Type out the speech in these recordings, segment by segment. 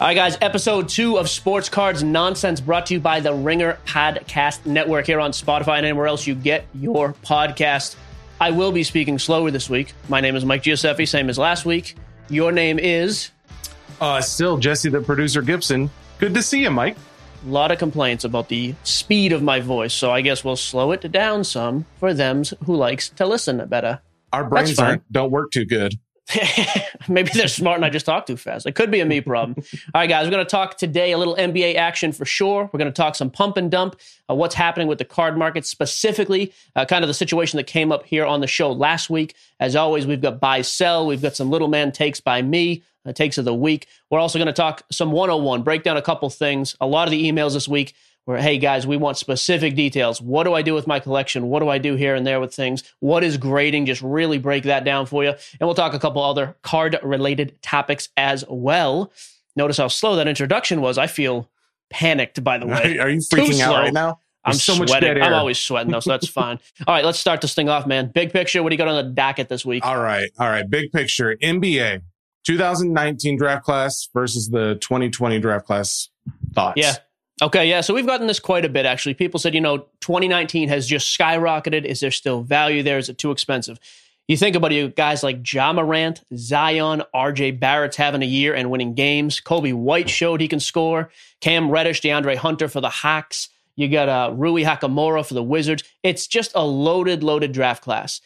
All right, guys, episode two of Sports Cards Nonsense brought to you by the Ringer Podcast Network here on Spotify and anywhere else you get your podcast. I will be speaking slower this week. My name is Mike Giuseppe, same as last week. Your name is. Uh, still Jesse, the producer Gibson. Good to see you, Mike. A lot of complaints about the speed of my voice, so I guess we'll slow it down some for them who likes to listen better. Our brains aren't, don't work too good. Maybe they're smart and I just talk too fast. It could be a me problem. All right, guys, we're going to talk today a little NBA action for sure. We're going to talk some pump and dump, uh, what's happening with the card market specifically, uh, kind of the situation that came up here on the show last week. As always, we've got buy sell, we've got some little man takes by me, uh, takes of the week. We're also going to talk some 101, break down a couple things. A lot of the emails this week where, hey guys, we want specific details. What do I do with my collection? What do I do here and there with things? What is grading? Just really break that down for you. And we'll talk a couple other card related topics as well. Notice how slow that introduction was. I feel panicked, by the way. Are, you freaking out right now? I'm so sweating. I'm always sweating though, so that's fine. All right, let's start this thing off, man. Big picture. What do you got on the docket this week? All right, all right. Big picture. NBA 2019 draft class versus the 2020 draft class. Thoughts? Yeah, Okay, yeah. So we've gotten this quite a bit actually. People said, you know, 2019 has just skyrocketed. Is there still value there? Is it too expensive? You think about you guys like Ja Morant, Zion, RJ Barrett's having a year and winning games. Coby White showed he can score. Cam Reddish, DeAndre Hunter for the Hawks. You got uh, Rui Hachimura for the Wizards. It's just a loaded, loaded draft class.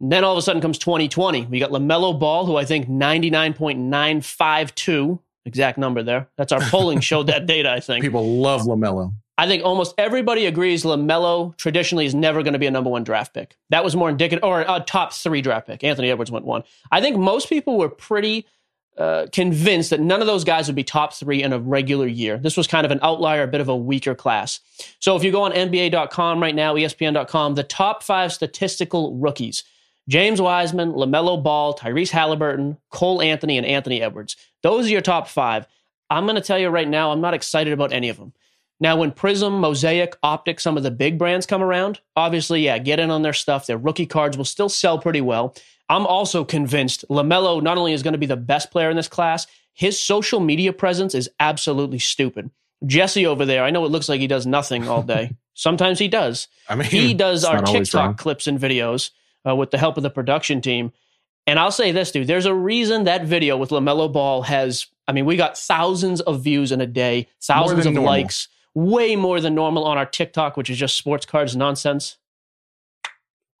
And then all of a sudden comes 2020. We got LaMelo Ball, who I think 99.952 exact number there. That's our polling showed that data, I think. People love LaMelo. I think almost everybody agrees LaMelo traditionally is never going to be a number one draft pick. That was more indicative, or a top three draft pick. Anthony Edwards went one. I think most people were pretty uh, convinced that none of those guys would be top three in a regular year. This was kind of an outlier, a bit of a weaker class. So if you go on NBA.com right now, ESPN.com, the top five statistical rookies James Wiseman, LaMelo Ball, Tyrese Halliburton, Cole Anthony, and Anthony Edwards. Those are your top five. I'm going to tell you right now, I'm not excited about any of them. Now, when Prism, Mosaic, Optic, some of the big brands come around, obviously, yeah, get in on their stuff. Their rookie cards will still sell pretty well. I'm also convinced LaMelo not only is going to be the best player in this class, his social media presence is absolutely stupid. Jesse over there, I know it looks like he does nothing all day. Sometimes he does. I mean, he does our TikTok clips and videos uh, with the help of the production team. And I'll say this, dude, there's a reason that video with LaMelo Ball has, I mean, we got thousands of views in a day, thousands of normal. likes, way more than normal on our TikTok, which is just sports cards nonsense.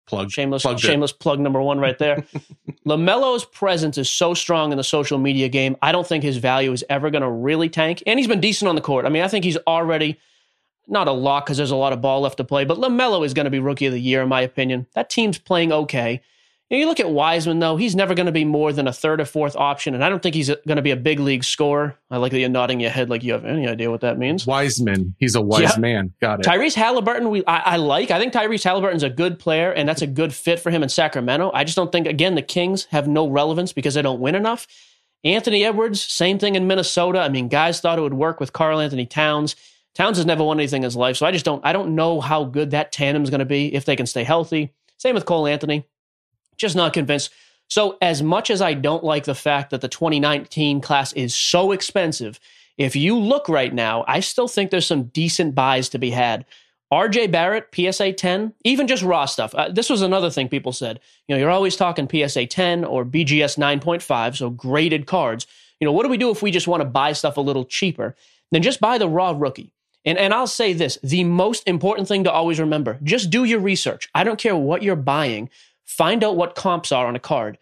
Plug. Shameless, shameless it. plug number one right there. LaMelo's presence is so strong in the social media game. I don't think his value is ever going to really tank. And he's been decent on the court. I mean, I think he's already not a lot because there's a lot of ball left to play, but LaMelo is going to be rookie of the year, in my opinion. That team's playing okay. You, know, you look at Wiseman, though, he's never going to be more than a third or fourth option, and I don't think he's going to be a big league scorer. I like that you're nodding your head like you have any idea what that means. Wiseman, he's a wise man. Got it. Tyrese Halliburton, we I, I like. I think Tyrese Halliburton's a good player, and that's a good fit for him in Sacramento. I just don't think, again, the Kings have no relevance because they don't win enough. Anthony Edwards, same thing in Minnesota. I mean, guys thought it would work with Karl-Anthony Towns. Towns has never won anything in his life, so I just don't I don't know how good that tandem is going to be if they can stay healthy. Same with Cole Anthony. Just not convinced. So as much as I don't like the fact that the 2019 class is so expensive, if you look right now, I still think there's some decent buys to be had. RJ Barrett, PSA 10, even just raw stuff. Uh, this was another thing people said. You know, you're always talking PSA 10 or BGS 9.5, so graded cards. You know, what do we do if we just want to buy stuff a little cheaper? Then just buy the raw rookie. And, and I'll say this the most important thing to always remember just do your research. I don't care what you're buying, find out what comps are on a card.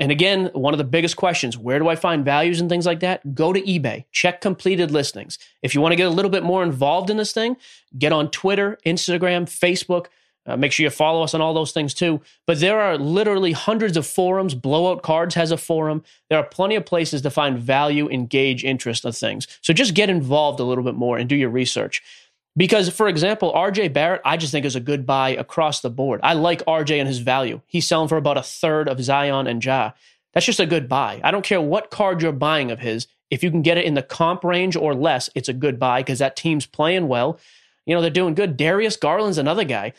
And again, one of the biggest questions where do I find values and things like that? Go to eBay, check completed listings. If you want to get a little bit more involved in this thing, get on Twitter, Instagram, Facebook. Uh, make sure you follow us on all those things too. But there are literally hundreds of forums. Blowout Cards has a forum. There are plenty of places to find value, engage, interest of things. So just get involved a little bit more and do your research. Because, for example, RJ Barrett, I just think is a good buy across the board. I like RJ and his value. He's selling for about a third of Zion and Ja. That's just a good buy. I don't care what card you're buying of his. If you can get it in the comp range or less, it's a good buy because that team's playing well. You know, they're doing good. Darius Garland's another guy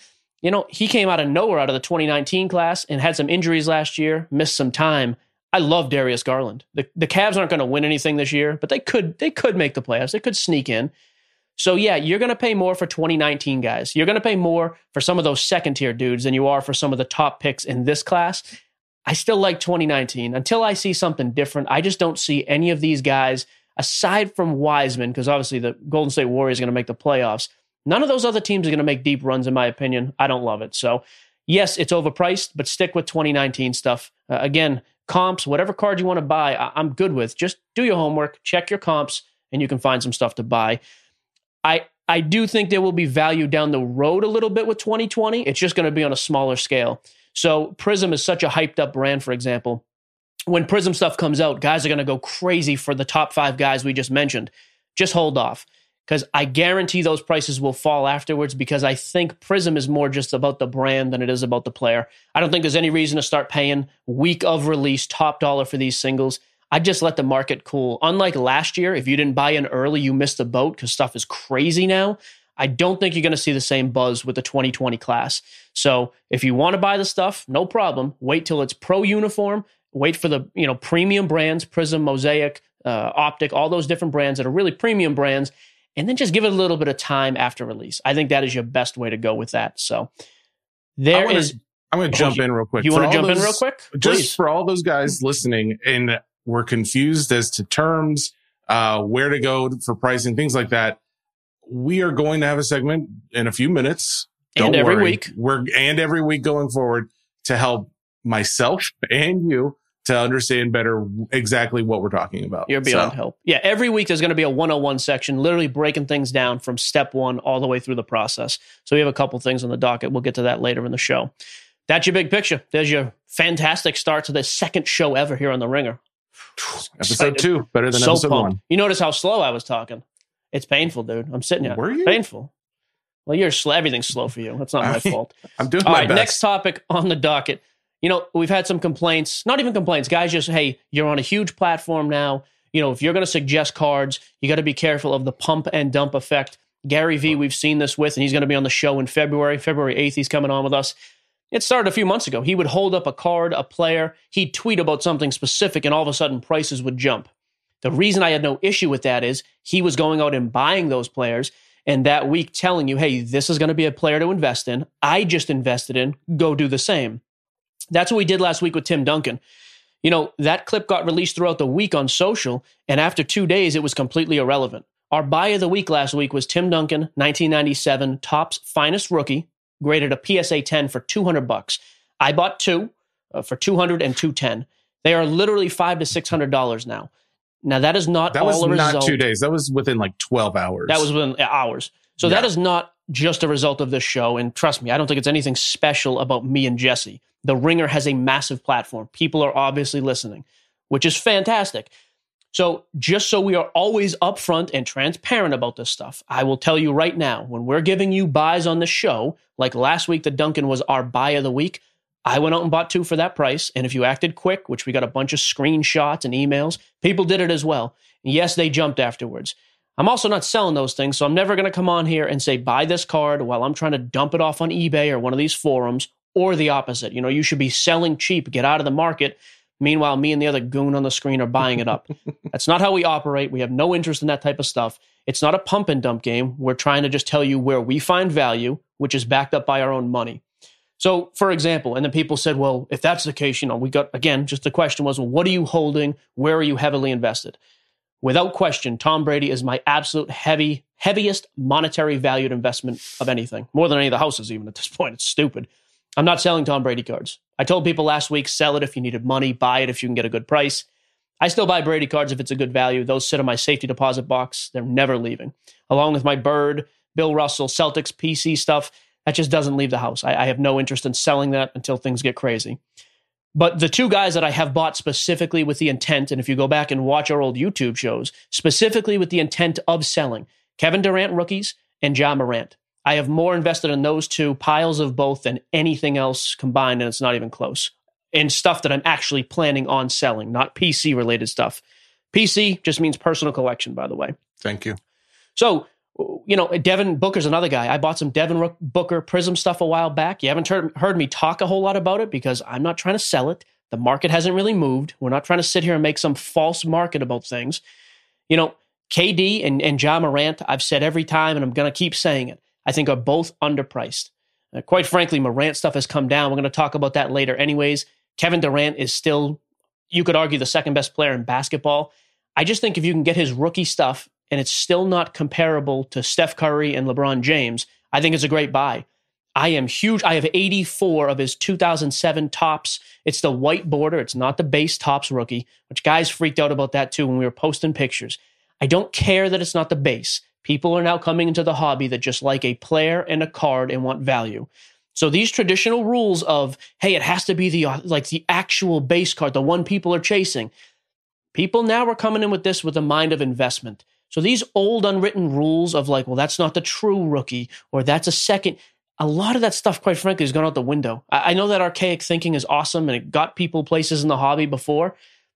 you know, he came out of nowhere out of the 2019 class and had some injuries last year, missed some time. I love Darius Garland. The the Cavs aren't going to win anything this year, but they could they could make the playoffs. They could sneak in. So yeah, you're going to pay more for 2019 guys. You're going to pay more for some of those second tier dudes than you are for some of the top picks in this class. I still like 2019 until I see something different. I just don't see any of these guys aside from Wiseman because obviously the Golden State Warriors are going to make the playoffs. None of those other teams are going to make deep runs in my opinion. I don't love it. So yes, it's overpriced, but stick with 2019 stuff. Uh, again, comps, whatever card you want to buy, I- I'm good with. Just do your homework, check your comps, and you can find some stuff to buy. I I do think there will be value down the road a little bit with 2020. It's just going to be on a smaller scale. So Prism is such a hyped up brand, for example. When Prism stuff comes out, guys are going to go crazy for the top five guys we just mentioned. Just hold off because I guarantee those prices will fall afterwards because I think Prism is more just about the brand than it is about the player. I don't think there's any reason to start paying week of release top dollar for these singles. I just let the market cool. Unlike last year, if you didn't buy in early, you missed the boat because stuff is crazy now. I don't think you're going to see the same buzz with the 2020 class. So if you want to buy the stuff, no problem. Wait till it's pro uniform. Wait for the you know premium brands, Prism, Mosaic, uh, Optic, all those different brands that are really premium brands, and then just give it a little bit of time after release. I think that is your best way to go with that. So there wanna, is. I'm going to jump you, in real quick. You want to jump those, in real quick? Just Please. for all those guys listening and we're confused as to terms, uh, where to go for pricing, things like that. We are going to have a segment in a few minutes. Don't and every worry. week. We're and every week going forward to help myself and you to understand better exactly what we're talking about. You're beyond so. help. Yeah, every week there's going to be a 101 section, literally breaking things down from step one all the way through the process. So we have a couple things on the docket. We'll get to that later in the show. That's your big picture. There's your fantastic start to the second show ever here on The Ringer. Episode two, better than so episode pumped. one. You notice how slow I was talking. It's painful, dude. I'm sitting here. Were you? Painful. Well, you're slow. Everything's slow for you. That's not my fault. I'm doing All right, best. next topic on the docket. You know, we've had some complaints, not even complaints. Guys just, hey, you're on a huge platform now. You know, if you're going to suggest cards, you got to be careful of the pump and dump effect. Gary Vee, we've seen this with, and he's going to be on the show in February. February 8th, he's coming on with us. It started a few months ago. He would hold up a card, a player, he'd tweet about something specific, and all of a sudden prices would jump. The reason I had no issue with that is he was going out and buying those players and that week telling you, hey, this is going to be a player to invest in. I just invested in, go do the same. That's what we did last week with Tim Duncan. You know, that clip got released throughout the week on social, and after two days, it was completely irrelevant. Our buy of the week last week was Tim Duncan, 1997, Topps finest rookie, graded a PSA 10 for 200 bucks. I bought two uh, for 200 and 210. They are literally five to six hundred dollars now. Now that is not that was not result. two days. That was within like twelve hours. That was within hours. So yeah. that is not just a result of this show. And trust me, I don't think it's anything special about me and Jesse. The Ringer has a massive platform. People are obviously listening, which is fantastic. So, just so we are always upfront and transparent about this stuff, I will tell you right now when we're giving you buys on the show, like last week, the Duncan was our buy of the week. I went out and bought two for that price. And if you acted quick, which we got a bunch of screenshots and emails, people did it as well. yes, they jumped afterwards. I'm also not selling those things, so I'm never going to come on here and say, buy this card while I'm trying to dump it off on eBay or one of these forums, or the opposite. You know, you should be selling cheap, get out of the market Meanwhile, me and the other goon on the screen are buying it up. That's not how we operate. We have no interest in that type of stuff. It's not a pump and dump game. We're trying to just tell you where we find value, which is backed up by our own money. So, for example, and then people said, well, if that's the case, you know, we got, again, just the question was, well, what are you holding? Where are you heavily invested? Without question, Tom Brady is my absolute heavy, heaviest monetary valued investment of anything, more than any of the houses, even at this point. It's stupid. I'm not selling Tom Brady cards. I told people last week sell it if you needed money, buy it if you can get a good price. I still buy Brady cards if it's a good value. Those sit in my safety deposit box. They're never leaving. Along with my Bird, Bill Russell, Celtics, PC stuff, that just doesn't leave the house. I, I have no interest in selling that until things get crazy. But the two guys that I have bought specifically with the intent, and if you go back and watch our old YouTube shows, specifically with the intent of selling, Kevin Durant rookies and Ja Morant. I have more invested in those two piles of both than anything else combined, and it's not even close. And stuff that I'm actually planning on selling, not PC related stuff. PC just means personal collection, by the way. Thank you. So, you know, Devin Booker's another guy. I bought some Devin Booker Prism stuff a while back. You haven't heard, me talk a whole lot about it because I'm not trying to sell it. The market hasn't really moved. We're not trying to sit here and make some false market about things. You know, KD and, and Ja Morant, I've said every time, and I'm going to keep saying it, I think are both underpriced. Uh, quite frankly, Morant stuff has come down. We're going to talk about that later, anyways. Kevin Durant is still, you could argue, the second best player in basketball. I just think if you can get his rookie stuff and it's still not comparable to Steph Curry and LeBron James, I think it's a great buy. I am huge. I have 84 of his 2007 Topps. It's the white border. It's not the base Topps rookie, which guys freaked out about that too when we were posting pictures. I don't care that it's not the base. People are now coming into the hobby that just like a player and a card and want value. So these traditional rules of, hey, it has to be the like the actual base card, the one people are chasing. People now are coming in with this with a mind of investment. So these old unwritten rules of like, well, that's not the true rookie, or that's a second. A lot of that stuff, quite frankly, has gone out the window. I, I know that archaic thinking is awesome and it got people places in the hobby before.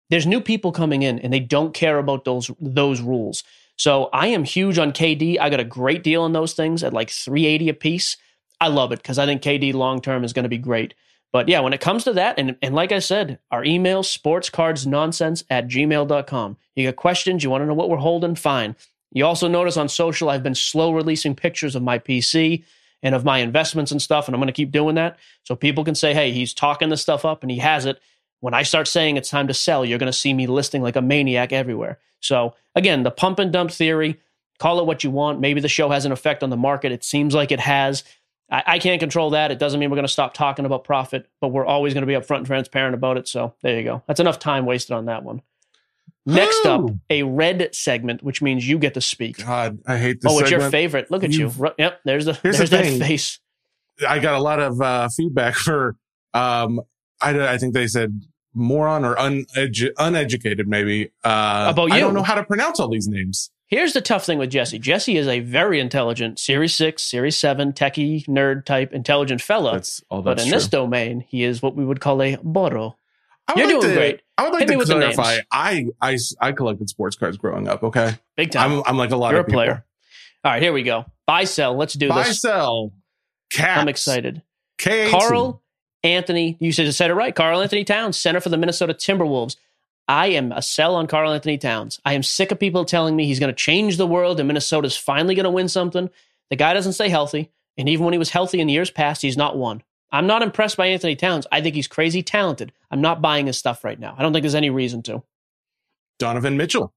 There's new people coming in and they don't care about those those rules. So I am huge on KD. I got a great deal on those things at like 380 a piece. I love it because I think KD long term is going to be great. But yeah, when it comes to that, and, and like I said, our email, sportscardsnonsense at gmail.com. You got questions, you want to know what we're holding, fine. You also notice on social, I've been slow releasing pictures of my PC and of my investments and stuff, and I'm going to keep doing that. So people can say, hey, he's talking this stuff up and he has it. When I start saying it's time to sell, you're going to see me listing like a maniac everywhere. So again, the pump and dump theory, call it what you want. Maybe the show has an effect on the market. It seems like it has. I, I can't control that. It doesn't mean we're going to stop talking about profit, but we're always going to be upfront and transparent about it. So there you go. That's enough time wasted on that one. Next up, a red segment, which means you get to speak. God, I hate this. Oh, it's segment. your favorite. Look at you. You've- Yep, there's the Here's there's the that thing. face. I got a lot of uh, feedback for. Um, I, I think they said moron or unedu- uneducated, maybe. Uh, About I you. don't know how to pronounce all these names. Here's the tough thing with Jesse. Jesse is a very intelligent Series 6, Series 7, techie, nerd type, intelligent fella. That's all. but in true. this domain, he is what we would call a boro. You're like doing to, great. I would like Hit to clarify. I, I, I collected sports cards growing up, okay? Big time. I'm, I'm like a lot You're of a people. player. All right, here we go. Buy, sell. Let's do this. Buy, this. sell, caps. I'm excited. Carl Anthony, you said said it right. Karl-Anthony Towns, center for the Minnesota Timberwolves. I am a sell on Karl-Anthony Towns. I am sick of people telling me he's going to change the world and Minnesota's finally going to win something. The guy doesn't stay healthy. And even when he was healthy in the years past, he's not won. I'm not impressed by Anthony Towns. I think he's crazy talented. I'm not buying his stuff right now. I don't think there's any reason to. Donovan Mitchell.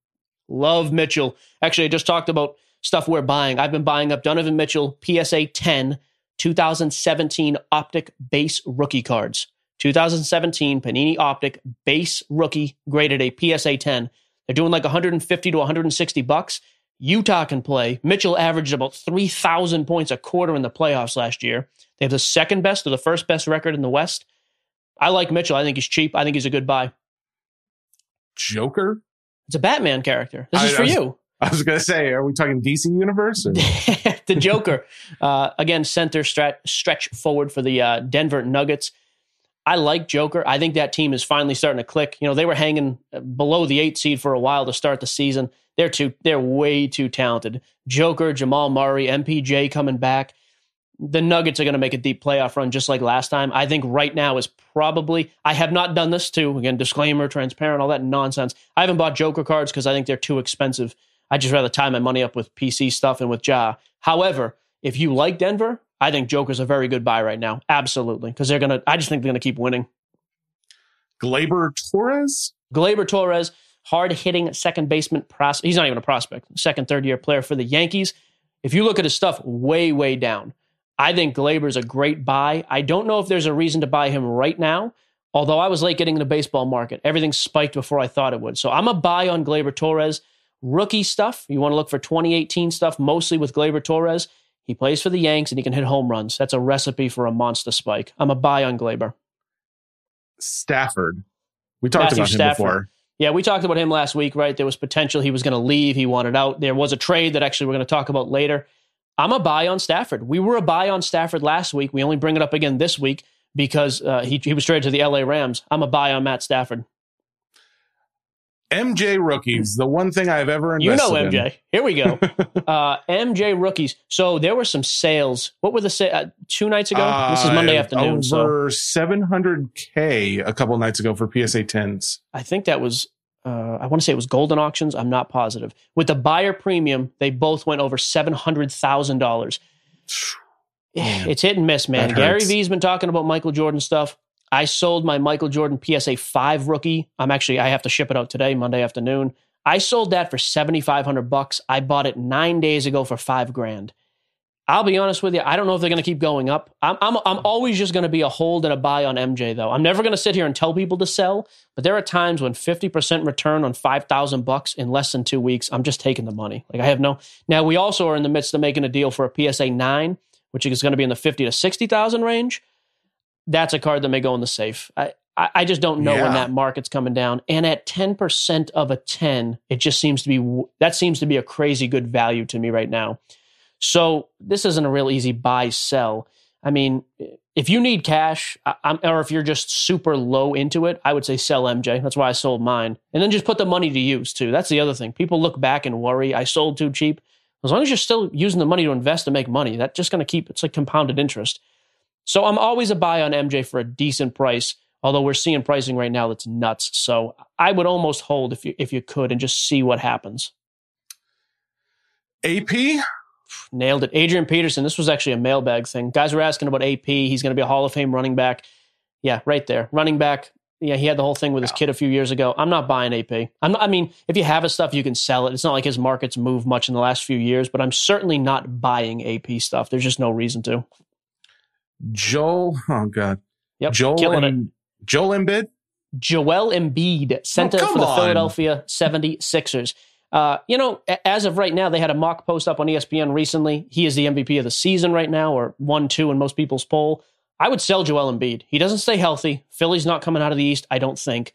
Love Mitchell. Actually, I just talked about stuff we're buying. I've been buying up Donovan Mitchell PSA 10 2017 Optic base rookie cards. 2017 Panini Optic base rookie graded a PSA 10. They're doing like 150 to 160 bucks. Utah can play. Mitchell averaged about 3,000 points a quarter in the playoffs last year. They have the second best or the first best record in the West. I like Mitchell. I think he's cheap. I think he's a good buy. Joker. It's a Batman character. This is for I was- you. I was gonna say, are we talking DC universe? The Joker, uh, again, center stretch, stretch forward for the uh, Denver Nuggets. I like Joker. I think that team is finally starting to click. You know, they were hanging uh, below the eight seed for a while to start the season. They're too, they're way too talented. Joker, Jamal Murray, MPJ coming back. The Nuggets are going to make a deep playoff run just like last time. I think right now is probably. I have not done this too. Again, disclaimer, transparent, all that nonsense. I haven't bought Joker cards because I think they're too expensive. I just rather tie my money up with PC stuff and with Ja. However, if you like Denver, I think Joker's a very good buy right now. Absolutely, because they're gonna. I just think they're gonna keep winning. Gleyber Torres. Gleyber Torres, hard hitting second baseman. Pros- he's not even a prospect. Second, third year player for the Yankees. If you look at his stuff, way way down. I think Gleyber's a great buy. I don't know if there's a reason to buy him right now. Although I was late getting in the baseball market, everything spiked before I thought it would. So I'm a buy on Gleyber Torres. Rookie stuff, you want to look for 2018 stuff, mostly with Gleyber Torres. He plays for the Yanks and he can hit home runs. That's a recipe for a monster spike. I'm a buy on Gleyber. Stafford. We talked Matthew about him Stafford. before. Yeah, we talked about him last week, right? There was potential he was going to leave. He wanted out. There was a trade that actually we're going to talk about later. I'm a buy on Stafford. We were a buy on Stafford last week. We only bring it up again this week because uh, he, he was traded to the LA Rams. I'm a buy on Matt Stafford. MJ rookies, the one thing I've ever invested. In. You know MJ. in. Here we go. uh, MJ rookies. So there were some sales. What were the sa- uh, two nights ago? this is Monday Uh, afternoon. So Over 700K a couple nights ago for PSA 10s. I think that was. Uh, I want to say it was Goldin Auctions. I'm not positive. With the buyer premium, they both went over seven hundred thousand dollars. Man, It's hit and miss, man. Gary. V's been talking about Michael Jordan stuff. I sold my Michael Jordan PSA five rookie. I'm actually I have to ship it out today, Monday afternoon. I sold that for seventy five hundred bucks. I bought it nine days ago for five grand. I'll be honest with you. I don't know if they're going to keep going up. I'm, I'm, I'm always just going to be a hold and a buy on MJ, though. I'm never going to sit here and tell people to sell. But there are times when 50% return on 5,000 bucks in less than two weeks, I'm just taking the money. Like I have no. Now we also are in the midst of making a deal for a PSA nine, which is going to be in the 50 to 60,000 range. That's a card that may go in the safe. I, I, just don't know when that market's coming down. And at 10% of a 10, it just seems to be, that seems to be a crazy good value to me right now. So this isn't a real easy buy sell. I mean, if you need cash, I'm, or if you're just super low into it, I would say sell MJ. That's why I sold mine, and then just put the money to use too. That's the other thing. People look back and worry. I sold too cheap. As long as you're still using the money to invest and make money, that's just going to keep. It's like compounded interest. So I'm always a buy on MJ for a decent price. Although we're seeing pricing right now that's nuts. So I would almost hold if you if you could and just see what happens. AP? Nailed it. Adrian Peterson. This was actually a mailbag thing. Guys were asking about AP. He's going to be a Hall of Fame running back. Yeah, right there. Running back. Yeah, he had the whole thing with his kid a few years ago. I'm not buying AP. I'm not, I mean, if you have his stuff, you can sell it. It's not like his market's moved much in the last few years, but I'm certainly not buying AP stuff. There's just no reason to. Joel, oh God. Yep, Joel, it. Em- Joel Embiid? Joel Embiid, center Oh, for the on. Philadelphia 76ers. Uh, you know, as of right now, they had a mock post up on ESPN recently. He is the MVP of the season right now, or one, two in most people's poll. I would sell Joel Embiid. He doesn't stay healthy. Philly's not coming out of the East, I don't think.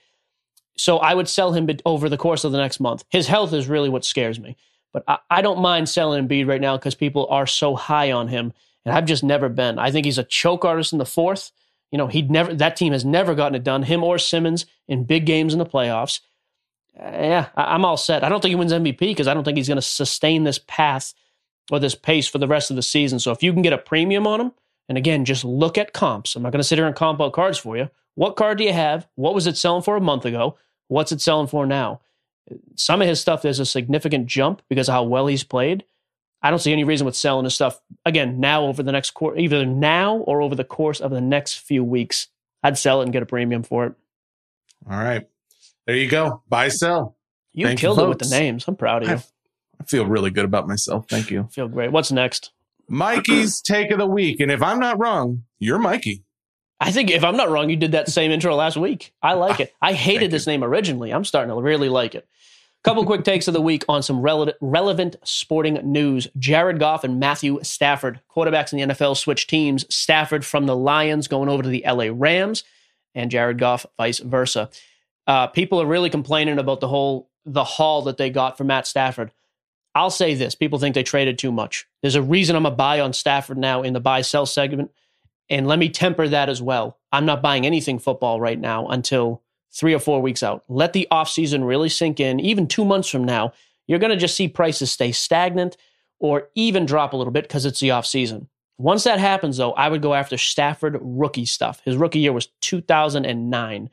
So I would sell him over the course of the next month. His health is really what scares me. But I, I don't mind selling Embiid right now because people are so high on him. And I've just never been. I think he's a choke artist in the fourth. You know, he'd never that team has never gotten it done. Him or Simmons in big games in the playoffs. Uh, yeah, I, I'm all set. I don't think he wins MVP because I don't think he's going to sustain this path or this pace for the rest of the season. So if you can get a premium on him, and again, just look at comps. I'm not going to sit here and comp out cards for you. What card do you have? What was it selling for a month ago? What's it selling for now? Some of his stuff, there's a significant jump because of how well he's played. I don't see any reason with selling his stuff again now over the next quarter, either now or over the course of the next few weeks. I'd sell it and get a premium for it. All right. There you go. Buy, sell. You Thank you, killed it with the names. I'm proud of you. I've- I feel really good about myself. Thank you. Feel great. What's next? Mikey's take of the week. And if I'm not wrong, you're Mikey. I think if I'm not wrong, you did that same intro last week. I like it. I hated Thank this name originally. I'm starting to really like it. Couple quick takes of the week on some rele- relevant sporting news. Jared Goff and Matthew Stafford, quarterbacks in the NFL, switch teams. Stafford from the Lions going over to the LA Rams, and Jared Goff vice versa. Uh, people are really complaining about the whole the haul that they got for Matt Stafford. I'll say this: people think they traded too much. There's a reason I'm a buy on Stafford now in the buy sell segment. And let me temper that as well. I'm not buying anything football right now until three or four weeks out. Let the offseason really sink in. Even two months from now, you're going to just see prices stay stagnant or even drop a little bit because it's the offseason. Once that happens, though, I would go after Stafford rookie stuff. His rookie year was 2009.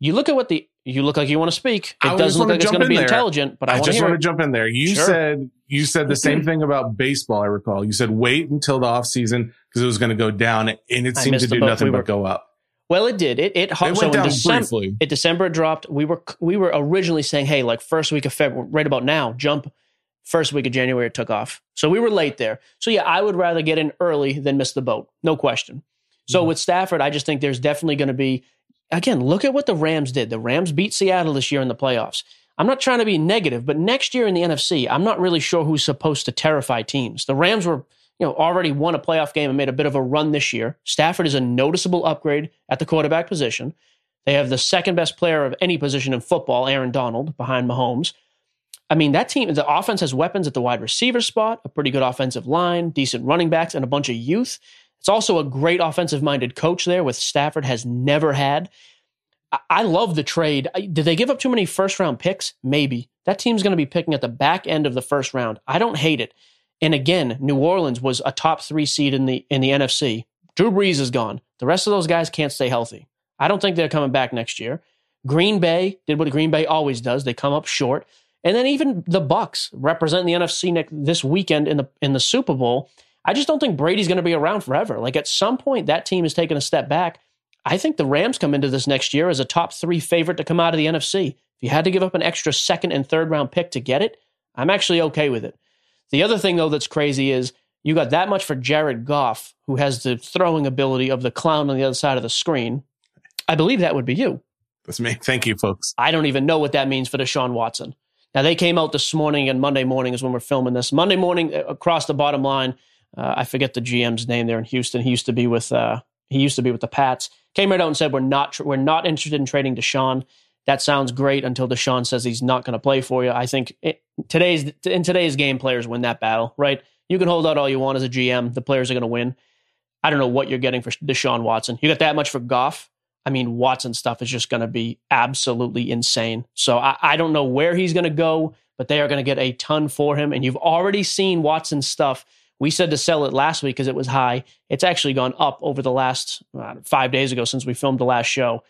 You look at what the you look like you want to speak. I It doesn't look like it's going to be there. intelligent, but I, I, want to just hear want to jump in there. You Sure. said you said the same mm-hmm. thing about baseball. I recall you said wait until the off season because it was going to go down, and it seemed to do nothing We but were- go up. Well, it did. It it, It so went in down December, briefly. in December it dropped. We were we were originally saying, hey, like first week of February, right about now, jump. First week of January it took off. So we were late there. So yeah, I would rather get in early than miss the boat. No question. So Mhm. with Stafford, I just think there's definitely going to be again, look at what the Rams did. The Rams beat Seattle this year in the playoffs. I'm not trying to be negative, but next year in the NFC, I'm not really sure who's supposed to terrify teams. The Rams were, you know, already won a playoff game and made a bit of a run this year. Stafford is a noticeable upgrade at the quarterback position. They have the second best player of any position in football, Aaron Donald, behind Mahomes. I mean, that team, the offense has weapons at the wide receiver spot, a pretty good offensive line, decent running backs, and a bunch of youth. It's also a great offensive minded coach there, with Stafford has never had. I, love the trade. Did they give up too many first round picks? Maybe. That team's going to be picking at the back end of the first round. I don't hate it. And again, New Orleans was a top three seed in the in the NFC. Drew Brees is gone. The rest of those guys can't stay healthy. I don't think they're coming back next year. Green Bay did what Green Bay always does. They come up short. And then even the Bucks representing the NFC this weekend in the in the Super Bowl. I just don't think Brady's going to be around forever. Like at some point, that team is taking a step back. I think the Rams come into this next year as a top three favorite to come out of the NFC. If you had to give up an extra second and third round pick to get it, I'm actually okay with it. The other thing, though, that's crazy is you got that much for Jared Goff, who has the throwing ability of the clown on the other side of the screen. I believe that would be you. That's me. Thank you, folks. I don't even know what that means for Deshaun Watson. Now, they came out this morning, and Monday morning is when we're filming this. Monday morning, uh, across the bottom line, uh, I forget the GM's name there in Houston. He used to be with uh, he used to be with the Pats. Came right out and said we're not we're not interested in trading Deshaun. That sounds great until Deshaun says he's not going to play for you. I think it, today's in today's game, players win that battle, right? You can hold out all you want as a GM. The players are going to win. I don't know what you're getting for Deshaun Watson. You got that much for Goff. I mean, Watson stuff is just going to be absolutely insane. So I, I don't know where he's going to go, but they are going to get a ton for him. And you've already seen Watson stuff. We said to sell it last week because it was high. It's actually gone up over the last uh, five days ago since we filmed the last show.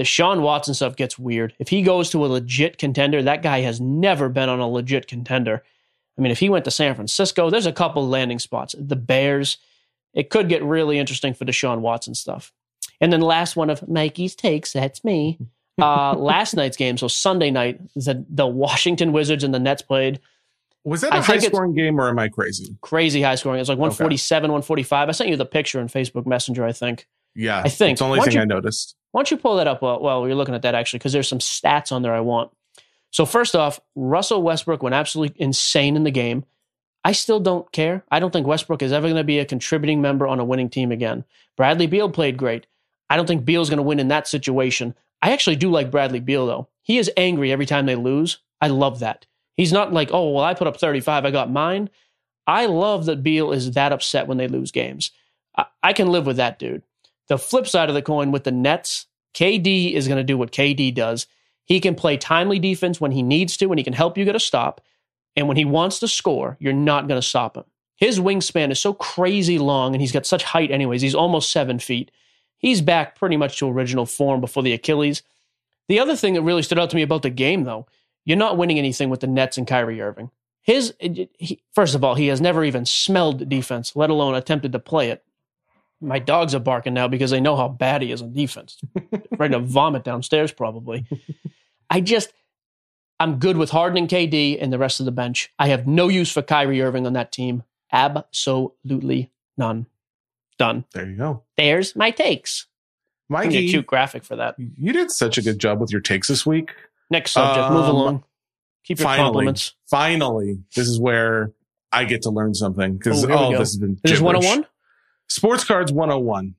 Deshaun Watson stuff gets weird. If he goes to a legit contender, that guy has never been on a legit contender. I mean, if he went to San Francisco, there's a couple landing spots. The Bears, it could get really interesting for Deshaun Watson stuff. And then the last one of Mikey's takes, that's me. Uh, last night's game, so Sunday night, the, the Washington Wizards and the Nets played. Was that a high scoring game or am I crazy? Crazy high scoring. It was like 147, okay. 145. I sent you the picture in Facebook Messenger, I think. Yeah. I think. It's the only thing you, I noticed. Why don't you pull that up while, while you're looking at that, actually, because there's some stats on there I want. So, first off, Russell Westbrook went absolutely insane in the game. I still don't care. I don't think Westbrook is ever going to be a contributing member on a winning team again. Bradley Beal played great. I don't think Beal's going to win in that situation. I actually do like Bradley Beal, though. He is angry every time they lose. I love that. He's not like, oh, well, I put up 35, I got mine. I love that Beal is that upset when they lose games. I, I can live with that, dude. The flip side of the coin with the Nets, KD is going to do what KD does. He can play timely defense when he needs to, and he can help you get a stop. And when he wants to score, you're not going to stop him. His wingspan is so crazy long, and he's got such height, anyways. He's almost seven feet. He's back pretty much to original form before the Achilles. The other thing that really stood out to me about the game, though, you're not winning anything with the Nets and Kyrie Irving. His, he, first of all, he has never even smelled defense, let alone attempted to play it. My dogs are barking now because they know how bad he is on defense. Ready to vomit downstairs, probably. I just, I'm good with Harden and KD and the rest of the bench. I have no use for Kyrie Irving on that team. Absolutely none. Done. There you go. There's my takes. Mikey, a cute graphic for that. You did such a good job with your takes this week. Next subject. Um, move along. Keep your finally, compliments. Finally, this is where I get to learn something because oh, all this has been. Is this 101? Sports Cards 101.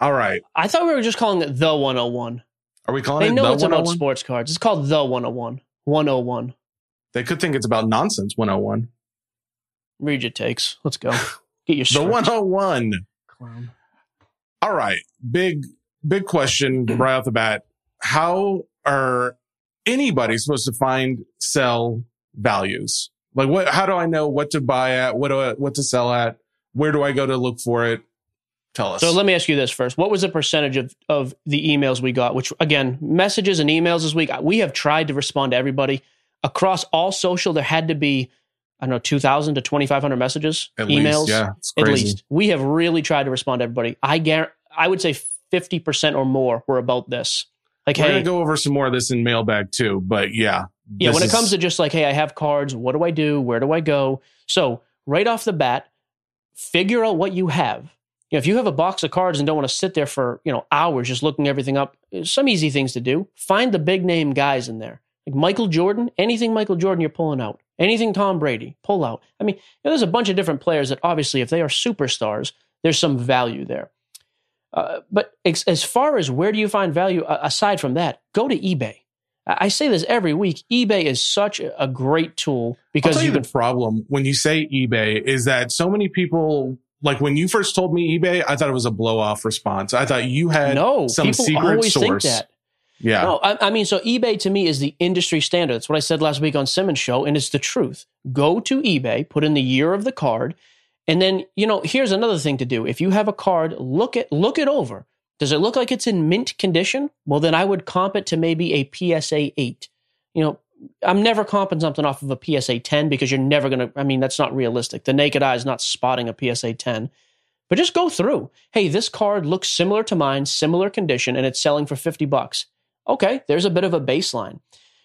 All right. I thought we were just calling it the 101. Are we calling they it know the it's 101? about oh sports cards. It's called the 101. 101. They could think it's about nonsense 101. Read your takes. Let's go. Get your The 101. Clown. All right. Big, big question right off the bat. How are anybody supposed to find, sell values? Like what, how do I know what to buy at? What do I, what to sell at? Where do I go to look for it? Tell us. So let me ask you this first. What was the percentage of, of the emails we got? Which again, messages and emails this week, we have tried to respond to everybody across all social. There had to be, I don't know, 2000 to 2500 messages, At emails. Least, yeah. At least we have really tried to respond to everybody. I guarantee, I would say 50% or more were about this. Like, We're hey, going to go over some more of this in mailbag too, but yeah. Yeah, when it is- comes to just like, hey, I have cards. What do I do? Where do I go? So right off the bat, figure out what you have. Know, if you have a box of cards and don't want to sit there for you know hours just looking everything up, some easy things to do. Find the big name guys in there, like Michael Jordan. Anything Michael Jordan, you're pulling out. Anything Tom Brady, pull out. I mean, you know, there's a bunch of different players that obviously, if they are superstars, there's some value there. Uh, but ex- as far as where do you find value uh, aside from that, go to eBay. I say this every week. eBay is such a great tool I'll because tell you you can. the problem when you say eBay is that so many people, like when you first told me eBay, I thought it was a blow off response. I thought you had No, some people secret always source. think that. Yeah. No, I, I mean, so eBay to me is the industry standard. That's what I said last week on Simmons Show, and it's the truth. Go to eBay, put in the year of the card, and then you know, here's another thing to do. If you have a card, look it look it over. Does it look like it's in mint condition? Well, then I would comp it to maybe a PSA eight. You know, I'm never comping something off of a PSA 10 because you're never going to, I mean, that's not realistic. The naked eye is not spotting a PSA 10. But just go through. Hey, this card looks similar to mine, similar condition, and it's selling for 50 bucks. Okay, there's a bit of a baseline.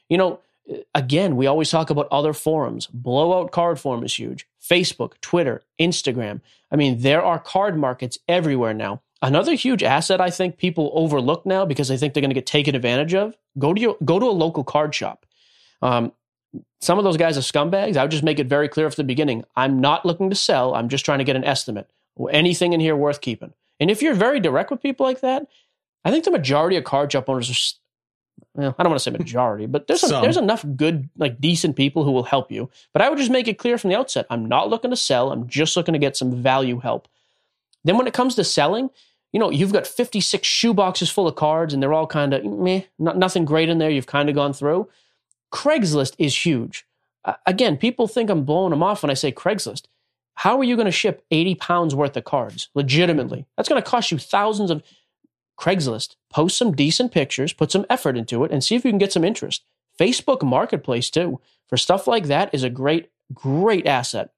You know, uh, again, we always talk about other forums. Blowout card form is huge. Facebook, Twitter, Instagram. I mean, there are card markets everywhere now. Another huge asset I think people overlook now because they think they're going to get taken advantage of. Go to your go to a local card shop. Um, some of those guys are scumbags. I would just make it very clear from the beginning. I'm not looking to sell. I'm just trying to get an estimate. Anything in here worth keeping. And if you're very direct with people like that, I think the majority of card shop owners are. Well, I don't want to say majority, but there's a, there's enough good, like decent people who will help you. But I would just make it clear from the outset: I'm not looking to sell. I'm just looking to get some value help. Then, when it comes to selling, you know, you've got 56 shoe boxes full of cards, and they're all kind of meh, not, nothing great in there. You've kind of gone through. Craigslist is huge. Uh, again, people think I'm blowing them off when I say Craigslist. How are you going to ship 80 pounds worth of cards legitimately? That's going to cost you thousands of Craigslist. Post some decent pictures, put some effort into it, and see if you can get some interest. Facebook Marketplace, too, for stuff like that is a great, great asset.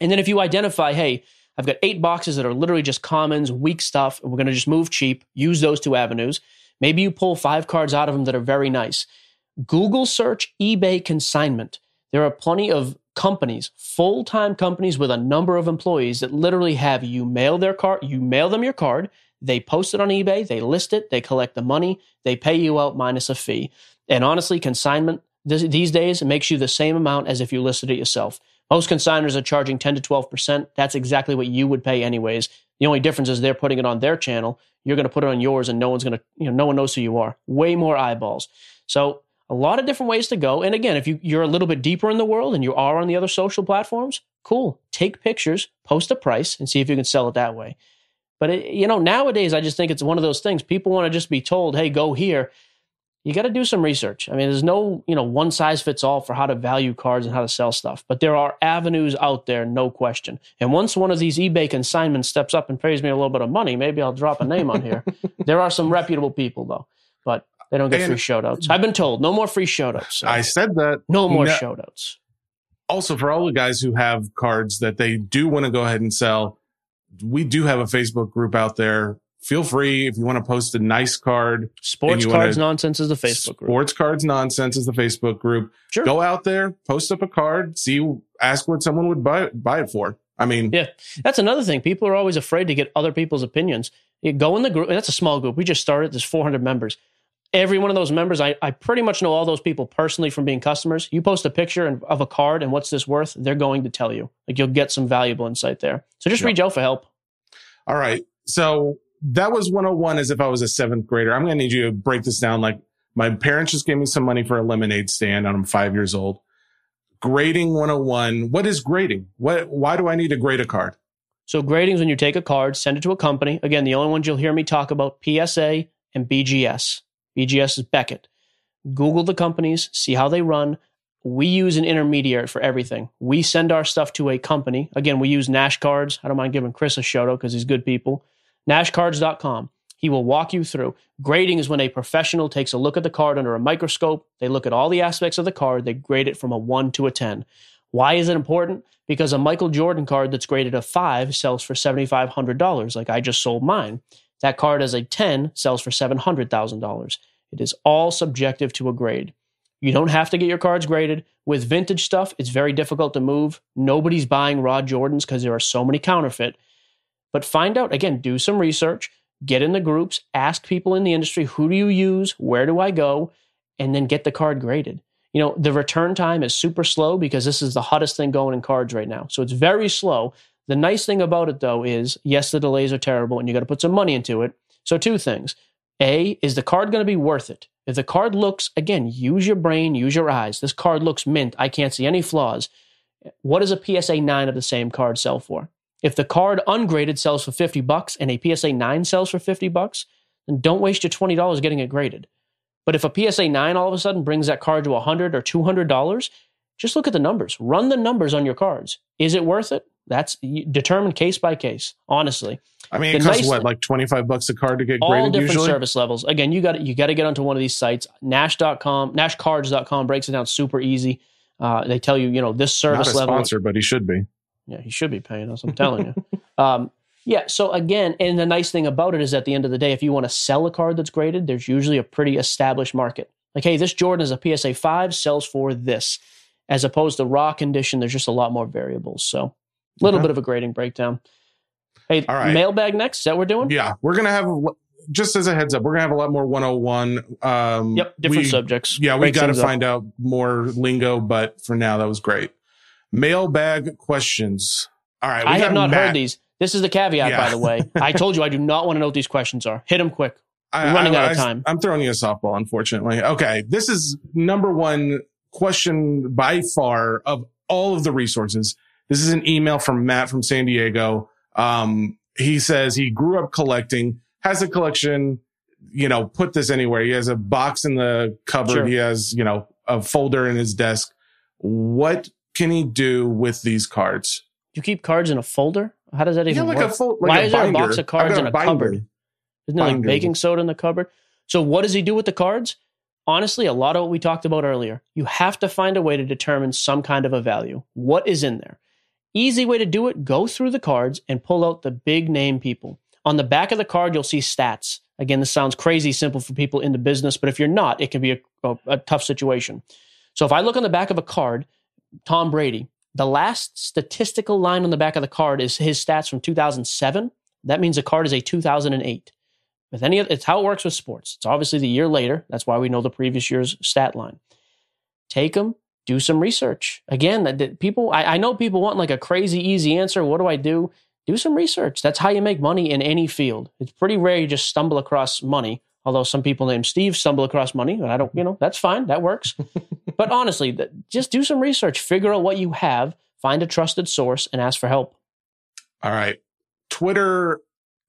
And then if you identify, hey, I've got eight boxes that are literally just commons, weak stuff, and we're going to just move cheap, use those two avenues. Maybe you pull five cards out of them that are very nice. Google search eBay consignment. There are plenty of companies, full-time companies with a number of employees that literally have you mail their card, you mail them your card, they post it on eBay, they list it, they collect the money, they pay you out minus a fee. And honestly, consignment this, these days makes you the same amount as if you listed it yourself. Most consigners are charging 10 to 12%. That's exactly what you would pay anyways. The only difference is they're putting it on their channel. You're going to put it on yours and no one's going to, you know, no one knows who you are. Way more eyeballs. So a lot of different ways to go. And again, if you, you're a little bit deeper in the world and you are on the other social platforms, cool. Take pictures, post a price, and see if you can sell it that way. But it, you know, nowadays I just think it's one of those things. People want to just be told, "Hey, go here." You got to do some research. I mean, there's no you know one size fits all for how to value cards and how to sell stuff. But there are avenues out there, no question. And once one of these eBay consignments steps up and pays me a little bit of money, maybe I'll drop a name on here. there are some reputable people though. But they don't get and, free shoutouts. I've been told no more free shoutouts. So I said that. No more no, shoutouts. Also, for all the guys who have cards that they do want to go ahead and sell, we do have a Facebook group out there. Feel free if you want to post a nice card. Sports Cards to, Nonsense is the Facebook group. Sports Cards Nonsense is the Facebook group. Sure. Go out there, post up a card, see, ask what someone would buy, buy it for. I mean, yeah, that's another thing. People are always afraid to get other people's opinions. You go in the group, that's a small group. We just started. There's 400 members every one of those members, I, I pretty much know all those people personally from being customers. You post a picture of a card and what's this worth, they're going to tell you. Like you'll get some valuable insight there. So just yep. reach out for help. All right. So that was 101 as if I was a seventh grader. I'm going to need you to break this down. Like my parents just gave me some money for a lemonade stand and I'm five years old. Grading 101. What is grading? What, why do I need to grade a card? So grading is when you take a card, send it to a company. Again, the only ones you'll hear me talk about PSA and BGS. BGS is Beckett. Google the companies, see how they run. We use an intermediary for everything. We send our stuff to a company. Again, we use Nash Cards. I don't mind giving Chris a shout out because he's good people. NashCards.com. He will walk you through. Grading is when a professional takes a look at the card under a microscope. They look at all the aspects of the card. They grade it from a 1 to a 10. Why is it important? Because a Michael Jordan card that's graded a 5 sells for $7,500, like I just sold mine. That card as a 10 sells for $700,000. It is all subjective to a grade. You don't have to get your cards graded. With vintage stuff, it's very difficult to move. Nobody's buying raw Jordans because there are so many counterfeit. But find out, again, do some research, get in the groups, ask people in the industry who do you use, where do I go, and then get the card graded. You know, the return time is super slow because this is the hottest thing going in cards right now. So it's very slow. The nice thing about it, though, is yes, the delays are terrible and you got to put some money into it. So, two things. A, is the card going to be worth it? If the card looks, again, use your brain, use your eyes. This card looks mint. I can't see any flaws. What does a PSA 9 of the same card sell for? If the card ungraded sells for 50 bucks and a PSA 9 sells for 50 bucks, then don't waste your $20 getting it graded. But if a PSA 9 all of a sudden brings that card to 100 or $200, just look at the numbers. Run the numbers on your cards. Is it worth it? That's determined case by case, honestly. I mean, it the costs nice, what, like 25 bucks a card to get all graded different usually? service levels. Again, you got you got to get onto one of these sites. Nash.com, nashcards.com breaks it down super easy. Uh, they tell you, you know, this service Not a level. sponsor, but he should be. Yeah, he should be paying us. I'm telling you. Um, yeah. So again, and the nice thing about it is, at the end of the day, if you want to sell a card that's graded, there's usually a pretty established market. Like, hey, this Jordan is a PSA five, sells for this, as opposed to raw condition. There's just a lot more variables. So, a little okay. bit of a grading breakdown. Hey, All right. mailbag next. Is that what we're doing? Yeah, we're gonna have just as a heads up, we're gonna have a lot more 101. Um, yep, different we, subjects. Yeah, we got to find up. out more lingo, but for now, that was great. Mailbag questions. All right, I have not Matt. heard these. This is the caveat, yeah. by the way. I told you I do not want to know what these questions are. Hit them quick. We're I, running I, out of time. I, I'm throwing you a softball, unfortunately. Okay, this is number one question by far of all of the resources. This is an email from Matt from San Diego. Um, he says he grew up collecting, has a collection, you know, put this anywhere. He has a box in the cupboard. Sure. He has, you know, a folder in his desk. What can he do with these cards? You keep cards in a folder? How does that even yeah, like work? Full, like Why is binder. there a box of cards in a, a cupboard? Isn't there like baking soda in the cupboard? So what does he do with the cards? Honestly, a lot of what we talked about earlier. You have to find a way to determine some kind of a value. What is in there? Easy way to do it, go through the cards and pull out the big name people. On the back of the card, you'll see stats. Again, this sounds crazy simple for people in the business, but if you're not, it can be a, a, a tough situation. So if I look on the back of a card, Tom Brady, the last statistical line on the back of the card is his stats from 2007. That means the card is a 2008. With any, it's how it works with sports. It's obviously the year later. That's why we know the previous year's stat line. Take them, do some research. Again, that people, I, I know people want like a crazy easy answer. What do I do? Do some research. That's how you make money in any field. It's pretty rare you just stumble across money. Although some people named Steve stumble across money, and I don't, you know, that's fine. That works. but honestly, just do some research, figure out what you have, find a trusted source, and ask for help. All right. Twitter,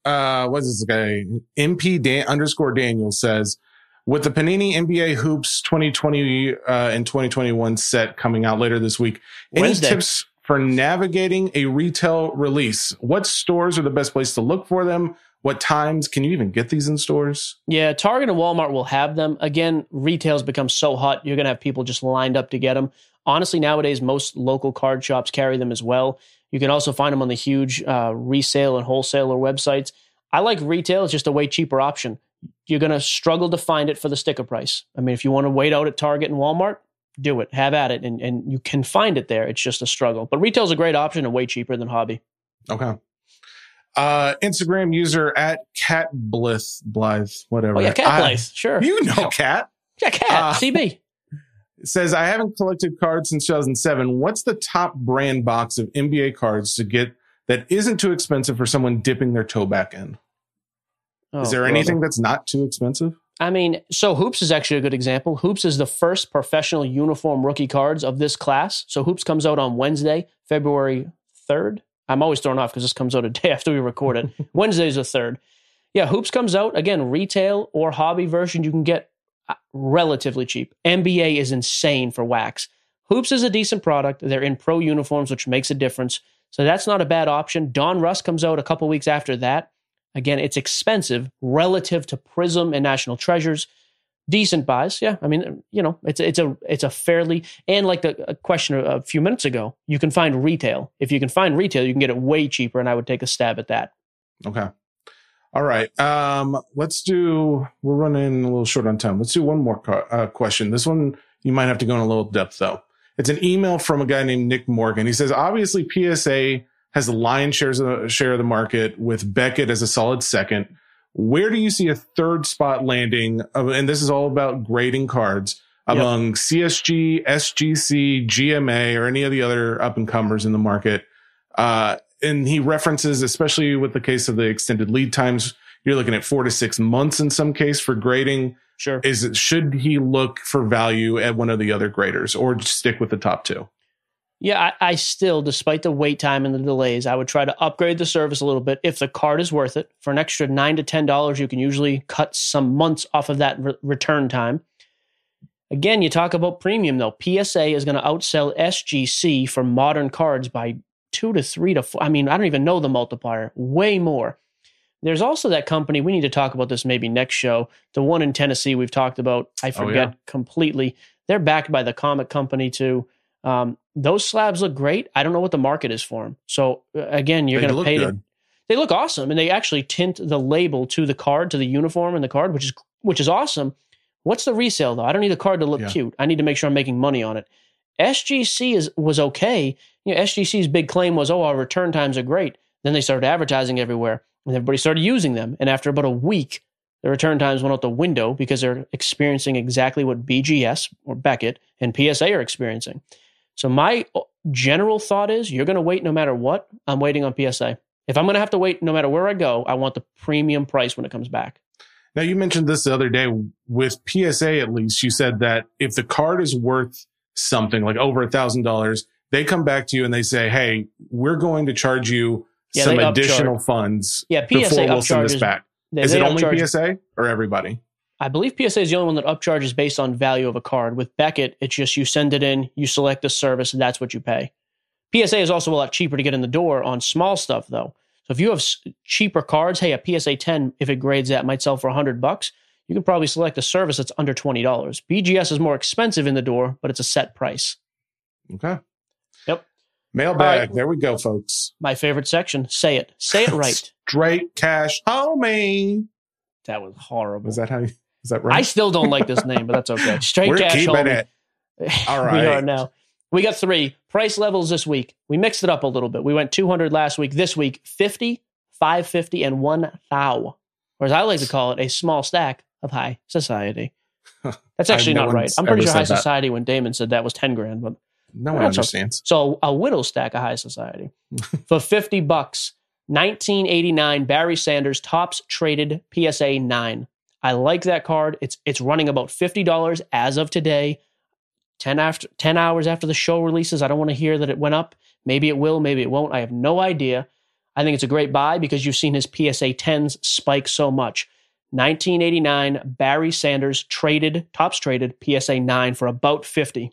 uh, what's this guy? MP Dan- underscore Daniel says, with the Panini NBA Hoops 2020 uh, and 2021 set coming out later this week, any Wednesday. tips for navigating a retail release? What stores are the best place to look for them? What times can you even get these in stores? Yeah, Target and Walmart will have them. Again, retail's become so hot, you're going to have people just lined up to get them. Honestly, nowadays, most local card shops carry them as well. You can also find them on the huge uh, resale and wholesaler websites. I like retail, it's just a way cheaper option. You're going to struggle to find it for the sticker price. I mean, if you want to wait out at Target and Walmart, do it, have at it, and, and you can find it there. It's just a struggle. But retail is a great option and way cheaper than hobby. Okay. Uh, Instagram user at Cat Blith Blythe, whatever. Oh yeah, Cat Blythe, sure. You know Cat. Yeah, Cat. Uh, CB. Says I haven't collected cards since 2007. What's the top brand box of NBA cards to get that isn't too expensive for someone dipping their toe back in? Oh, is there brother. anything that's not too expensive? I mean, so Hoops is actually a good example. Hoops is the first professional uniform rookie cards of this class. So Hoops comes out on Wednesday, February 3rd. I'm always thrown off because this comes out a day after we record it. Wednesday's the third. Yeah, Hoops comes out again, retail or hobby version. You can get uh, relatively cheap. NBA is insane for wax. Hoops is a decent product. They're in pro uniforms, which makes a difference. So that's not a bad option. Donruss comes out a couple weeks after that. Again, it's expensive relative to Prism and National Treasures decent buys. Yeah, I mean, you know, it's it's a it's a fairly and like the question a few minutes ago, you can find retail. If you can find retail, you can get it way cheaper, and I would take a stab at that. Okay. All right. Um, let's do. We're running a little short on time. Let's do one more uh, question. This one you might have to go in a little depth though. It's an email from a guy named Nick Morgan. He says, obviously PSA has the lion shares of, share of the market with Beckett as a solid second. Where do you see a third spot landing? And this is all about grading cards among yep. CSG, SGC, GMA, or any of the other up and comers in the market. Uh, and he references, especially with the case of the extended lead times, you're looking at four to six months in some case for grading. Sure. Is it, should he look for value at one of the other graders or stick with the top two? Yeah, I, I, still, despite the wait time and the delays, I would try to upgrade the service a little bit if the card is worth it. For an extra nine to ten dollars, you can usually cut some months off of that re- return time. Again, you talk about premium though. PSA is going to outsell SGC for modern cards by two to three to four. I mean, I don't even know the multiplier. Way more. There's also that company. We need to talk about this maybe next show. The one in Tennessee we've talked about. I forget oh, yeah. completely. They're backed by the comic company too. Um, those slabs look great. I don't know what the market is for them. So uh, again, you're going to pay. To, they look awesome, and they actually tint the label to the card, to the uniform and the card, which is which is awesome. What's the resale though? I don't need the card to look yeah. cute. I need to make sure I'm making money on it. SGC is was okay. You know, SGC's big claim was, "Oh, our return times are great." Then they started advertising everywhere, and everybody started using them. And after about a week, the return times went out the window because they're experiencing exactly what BGS or Beckett and PSA are experiencing. So my uh, general thought is you're going to wait no matter what. I'm waiting on PSA. If I'm going to have to wait no matter where I go, I want the premium price when it comes back. Now you mentioned this the other day with PSA at least. You said that if the card is worth something like over a thousand dollars, they come back to you and they say, "Hey, we're going to charge you yeah, some additional funds yeah, PSA before we'll send this back." They, is they it only PSA or everybody? I believe PSA is the only one that upcharges based on value of a card. With Beckett, it's just you send it in, you select the service, and that's what you pay. PSA is also a lot cheaper to get in the door on small stuff, though. So if you have cheaper cards, hey, a PSA 10, if it grades that, might sell for 100 bucks. You can probably select a service that's under $20. BGS is more expensive in the door, but it's a set price. Okay. Yep. Mailbag. Right. There we go, folks. My favorite section. Say it. Say it right. Straight cash homie. That was horrible. Is that how you? Is that right? I still don't like this name, but that's okay. Straight We're cash keeping homie. it. All right. we are now. We got three price levels this week. We mixed it up a little bit. We went 200 last week. This week, 50, 550, and one thou. Or as I like to call it, a small stack of high society. That's actually not right. I'm pretty sure high that. society when Damon said that was 10 grand, but no one understands. So a whittle stack of high society for 50 bucks. 1989 Barry Sanders Topps traded PSA 9. I like that card. It's it's running about $50 as of today. 10 after 10 hours after the show releases. I don't want to hear that it went up. Maybe it will, maybe it won't. I have no idea. I think it's a great buy because you've seen his PSA 10s spike so much. 1989 Barry Sanders traded, Topps traded PSA 9 for about 50.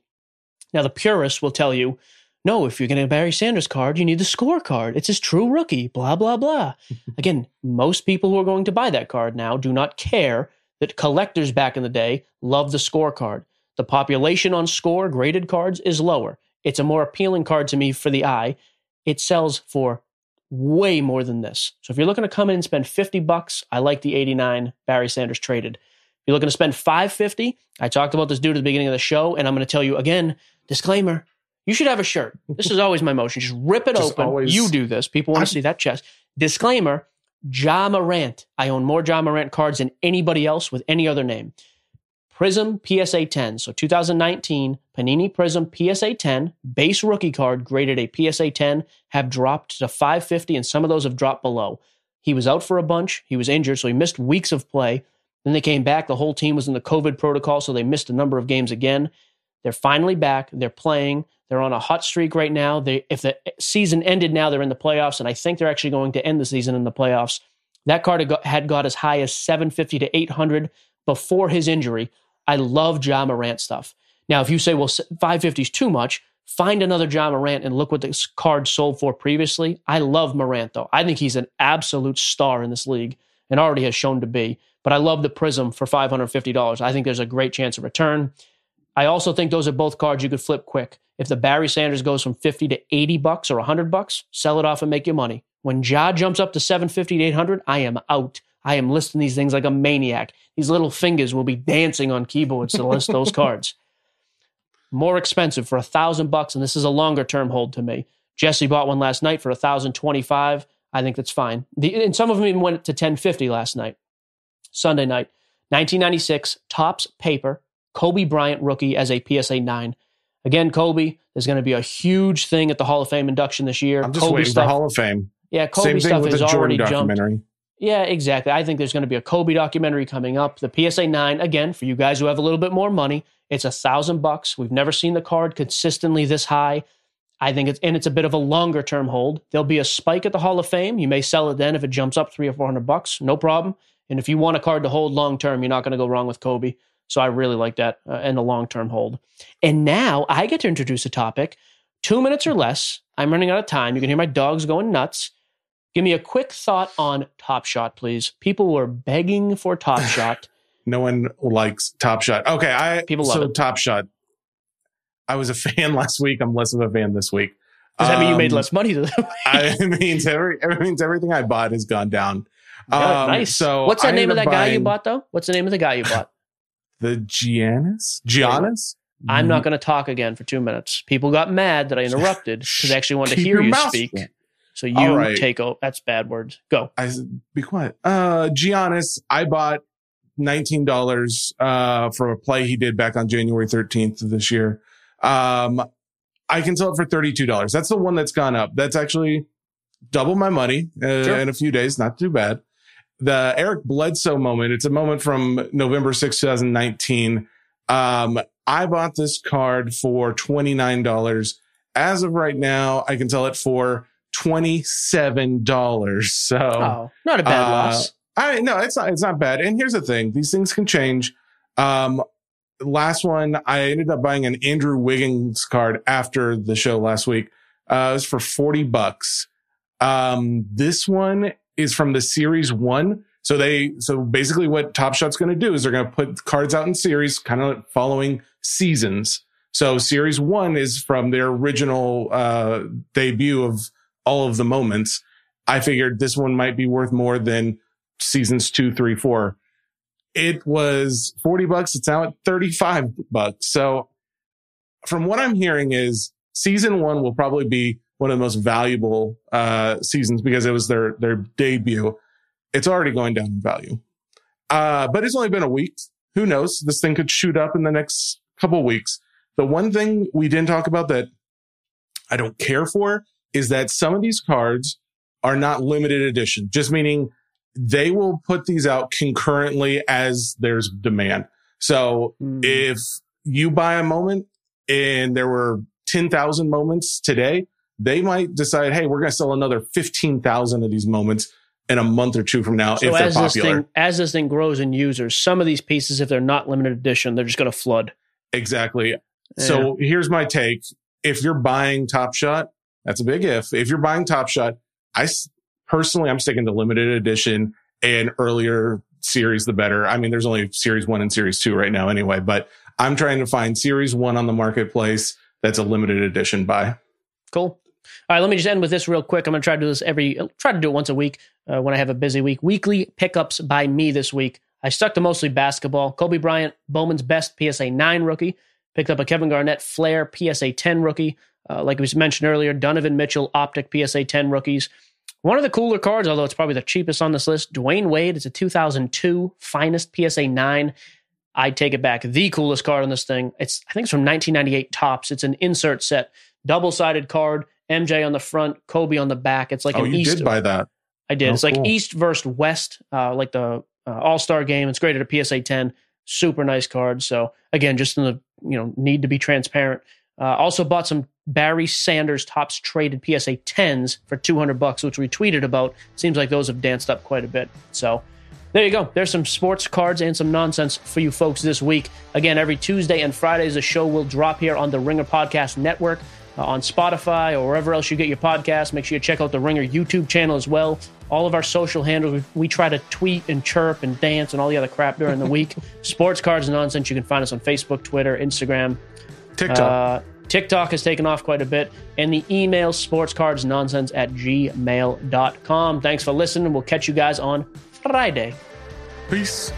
Now the purists will tell you, no, if you're getting a Barry Sanders card, you need the scorecard. It's his true rookie, blah, blah, blah. Again, most people who are going to buy that card now do not care that collectors back in the day loved the scorecard. The population on Score graded cards is lower. It's a more appealing card to me for the eye. It sells for way more than this. So if you're looking to come in and spend 50 bucks, I like the 89 Barry Sanders traded. If you're looking to spend 550, I talked about this dude at the beginning of the show, and I'm going to tell you again, disclaimer, you should have a shirt. This is always my motion. Just rip it Just open. Always, you do this. People want to see that chest. Disclaimer, Ja Morant. I own more Ja Morant cards than anybody else with any other name. Prism PSA 10. So 2019 Panini Prism PSA 10 base rookie card graded a PSA 10 have dropped to 550 and some of those have dropped below. He was out for a bunch. He was injured, so he missed weeks of play. Then they came back. The whole team was in the COVID protocol, so they missed a number of games again. They're finally back. They're playing. They're on a hot streak right now. They, if the season ended now, they're in the playoffs, and I think they're actually going to end the season in the playoffs. That card had got, as high as 750 to 800 before his injury. I love Ja Morant stuff. Now, if you say, well, 550 is too much, find another Ja Morant and look what this card sold for previously. I love Morant, though. I think he's an absolute star in this league and already has shown to be. But I love the Prism for $550. I think there's a great chance of return. I also think those are both cards you could flip quick. If the Barry Sanders goes from 50 to 80 bucks or 100 bucks, sell it off and make your money. When Ja jumps up to 750 to 800, I am out. I am listing these things like a maniac. These little fingers will be dancing on keyboards to list those cards. More expensive for a thousand bucks, and this is a longer term hold to me. Jesse bought one last night for a thousand twenty-five. I think that's fine. The, and some of them even went to ten fifty last night, Sunday night. 1996 Topps paper Kobe Bryant rookie as a PSA nine. Again, Kobe, there's going to be a huge thing at the Hall of Fame induction this year. I'm just Kobe waiting stuff, for Hall of Fame. Yeah, Kobe Same stuff is already jumped. Yeah, exactly. I think there's going to be a Kobe documentary coming up. The PSA 9, again, for you guys who have a little bit more money, it's a thousand bucks. We've never seen the card consistently this high. I think it's and it's a bit of a longer term hold. There'll be a spike at the Hall of Fame. You may sell it then if it jumps up three or four hundred bucks, no problem. And if you want a card to hold long term, you're not going to go wrong with Kobe. So I really like that uh, and the long term hold. And now I get to introduce a topic. Two minutes or less. I'm running out of time. You can hear my dogs going nuts. Give me a quick thought on Top Shot, please. People were begging for Top Shot. no one likes Top Shot. Okay, I People love so it. Top Shot. I was a fan last week. I'm less of a fan this week. Does that mean you made Um, less money? I it means every it means everything I bought has gone down. Yeah, Um, nice. So what's the I name of that up guy you bought though? What's the name of the guy you bought? The Giannis. Giannis. I'm Mm-hmm. not going to talk again for two minutes. People got mad that I interrupted because they actually wanted to hear you speak. shut. So you right. take over. That's bad words. Go. I said, be quiet. Uh, Giannis, I bought $19, uh, for a play he did back on January 13th of this year. Um, I can sell it for $32. That's the one that's gone up. That's actually double my money uh, Sure. in a few days. Not too bad. The Eric Bledsoe moment. It's a moment from November 6, 2019. Um, I bought this card for $29. As of right now, I can sell it for $27. So Oh, not a bad uh, loss. I no, it's not it's not bad. And here's the thing, these things can change. Um last one, I ended up buying an Andrew Wiggins card after the show last week. Uh it was for 40 bucks. Um this one is from the series 1. So they so basically what Top Shot's going to do is they're going to put cards out in series kind of following seasons. So series 1 is from their original uh debut of all of the moments. I figured this one might be worth more than seasons two, three, four. It was 40 bucks. It's now at 35 bucks. So from what I'm hearing is season one will probably be one of the most valuable, uh, seasons because it was their, their debut. It's already going down in value. Uh, but it's only been a week. Who knows? This thing could shoot up in the next couple weeks. The one thing we didn't talk about that I don't care for is that some of these cards are not limited edition, just meaning they will put these out concurrently as there's demand. So Hmm. if you buy a moment and there were 10,000 moments today, they might decide, Hey, we're going to sell another 15,000 of these moments in a month or two from now so if they're as this popular. thing as this thing grows in users, some of these pieces, if they're not limited edition, they're just going to flood. Exactly. So here's my take. If you're buying Top Shot, that's a big if. If you're buying Top Shot, I personally, I'm sticking to limited edition and earlier series, the better. I mean, there's only series one and series two right now anyway, but I'm trying to find series one on the marketplace that's a limited edition buy. Cool. All right, let me just end with this real quick. I'm going to try to do this every, try to do it once a week uh, when I have a busy week. Weekly pickups by me this week. I stuck to mostly basketball. Kobe Bryant, Bowman's best PSA 9 rookie. Picked up a Kevin Garnett Flair PSA 10 rookie. Uh, like was mentioned earlier, Donovan Mitchell Optic PSA 10 rookies. One of the cooler cards, although it's probably the cheapest on this list, Dwyane Wade. It's a 2002 finest PSA 9. I take it back. The coolest card on this thing. It's I think it's from 1998 Topps. It's an insert set, double sided card. MJ on the front, Kobe on the back. It's like oh, an you East. did buy that. I did. Oh, it's like cool. East versus West, uh, like the uh, All Star game. It's graded a PSA 10. Super nice card. So again, just in the you know need to be transparent. Uh, also bought some Barry Sanders Topps traded PSA 10s for 200 bucks, which we tweeted about. Seems like those have danced up quite a bit. So there you go. There's some sports cards and some nonsense for you folks this week. Again, every Tuesday and Friday, Fridays, the show will drop here on the Ringer Podcast Network, uh, on Spotify or wherever else you get your podcasts. Make sure you check out the Ringer YouTube channel as well. All of our social handles, we, we try to tweet and chirp and dance and all the other crap during the week. Sports cards and nonsense, you can find us on Facebook, Twitter, Instagram. TikTok. Uh, TikTok has taken off quite a bit. And the email sportscardsnonsense at gmail.com. Thanks for listening. We'll catch you guys on Friday. Peace.